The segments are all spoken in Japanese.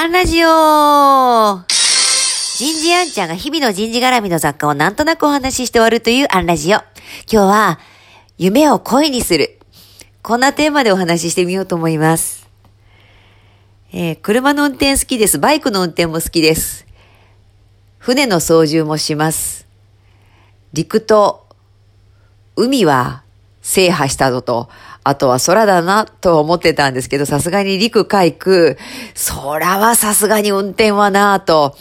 アンラジオ人事アンちゃんが日々の人事絡みの雑貨をなんとなくお話しして終わるというアンラジオ。今日は、夢を声にする。こんなテーマでお話ししてみようと思います。えー、車の運転好きです。バイクの運転も好きです。船の操縦もします。陸と海は制覇したぞと、あとは空だなと思ってたんですけど、さすがに陸海空、空はさすがに運転はなと、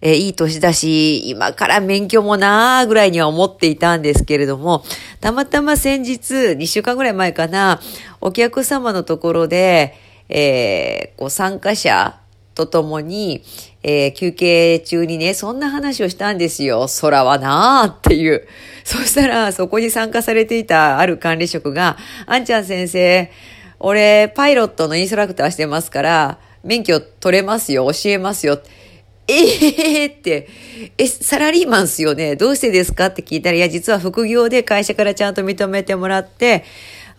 えー、いい年だし、今から免許もなーぐらいには思っていたんですけれども、たまたま先日、2週間ぐらい前かな、お客様のところで、えー、こう参加者と共に、えー、休憩中にね、そんな話をしたんですよ。空はなーっていう。そしたら、そこに参加されていたある管理職が、あんちゃん先生、俺、パイロットのインストラクターしてますから、免許取れますよ、教えますよ。ええー、って、え、サラリーマンっすよね。どうしてですか？って聞いたら、いや、実は副業で会社からちゃんと認めてもらって、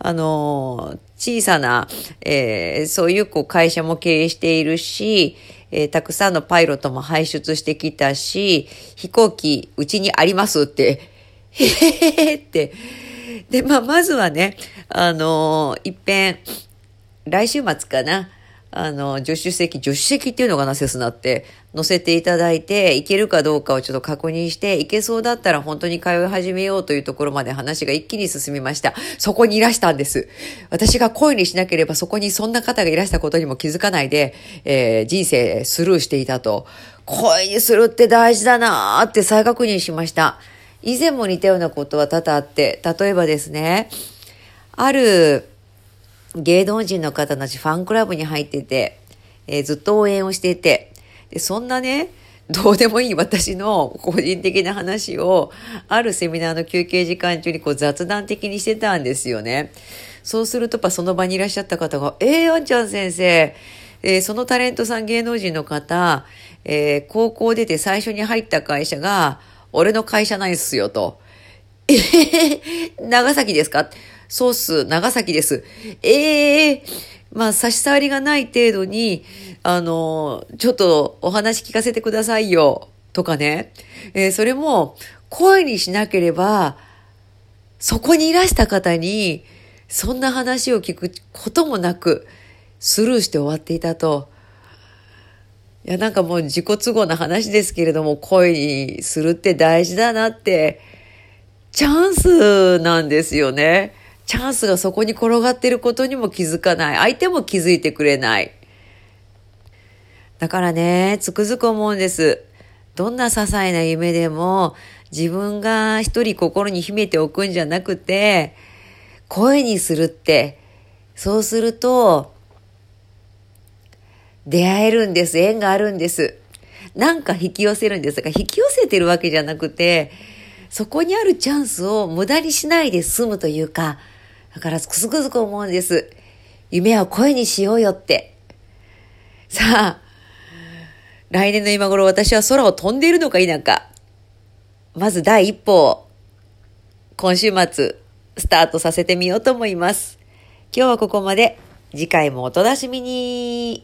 あの、小さな、えー、そういうこう会社も経営しているし、えー、たくさんのパイロットも輩出してきたし、飛行機うちにありますって、へへへって。で、まあ、まずはね、あの、いっぺん、来週末かな、あの、助手席、助手席っていうのがな、セスナって、乗せていただいて、行けるかどうかをちょっと確認して、行けそうだったら本当に通い始めようというところまで話が一気に進みました。そこにいらしたんです。私が声にしなければそこにそんな方がいらしたことにも気づかないで、えー、人生スルーしていたと。声にするって大事だなーって再確認しました。以前も似たようなことは多々あって、例えばですね、ある、芸能人の方たちファンクラブに入ってて、えー、ずっと応援をしていて、で、そんなね、どうでもいい私の個人的な話を、あるセミナーの休憩時間中にこう雑談的にしてたんですよね。そうすると、その場にいらっしゃった方が、えー、あんちゃん先生、えー、そのタレントさん芸能人の方、えー、高校出て最初に入った会社が、俺の会社ないっすよと。えー、長崎ですか？ソース、長崎です。ええー、まあ、差し障りがない程度に、あの、ちょっとお話聞かせてくださいよ、とかね。えー、それも、声にしなければ、そこにいらした方に、そんな話を聞くこともなく、スルーして終わっていたと。いや、なんかもう自己都合な話ですけれども、声にするって大事だなって、チャンスなんですよね。チャンスがそこに転がってることにも気づかない。相手も気づいてくれない。だからね、つくづく思うんです。どんな些細な夢でも自分が一人心に秘めておくんじゃなくて、声にするって、そうすると、出会えるんです。縁があるんです。なんか引き寄せるんですが、引き寄せてるわけじゃなくて、そこにあるチャンスを無駄にしないで済むというか、だからつくづくづく思うんです。夢は声にしようよって。さあ、来年の今頃私は空を飛んでいるのか否か。まず第一歩を、今週末、スタートさせてみようと思います。今日はここまで。次回もお楽しみに。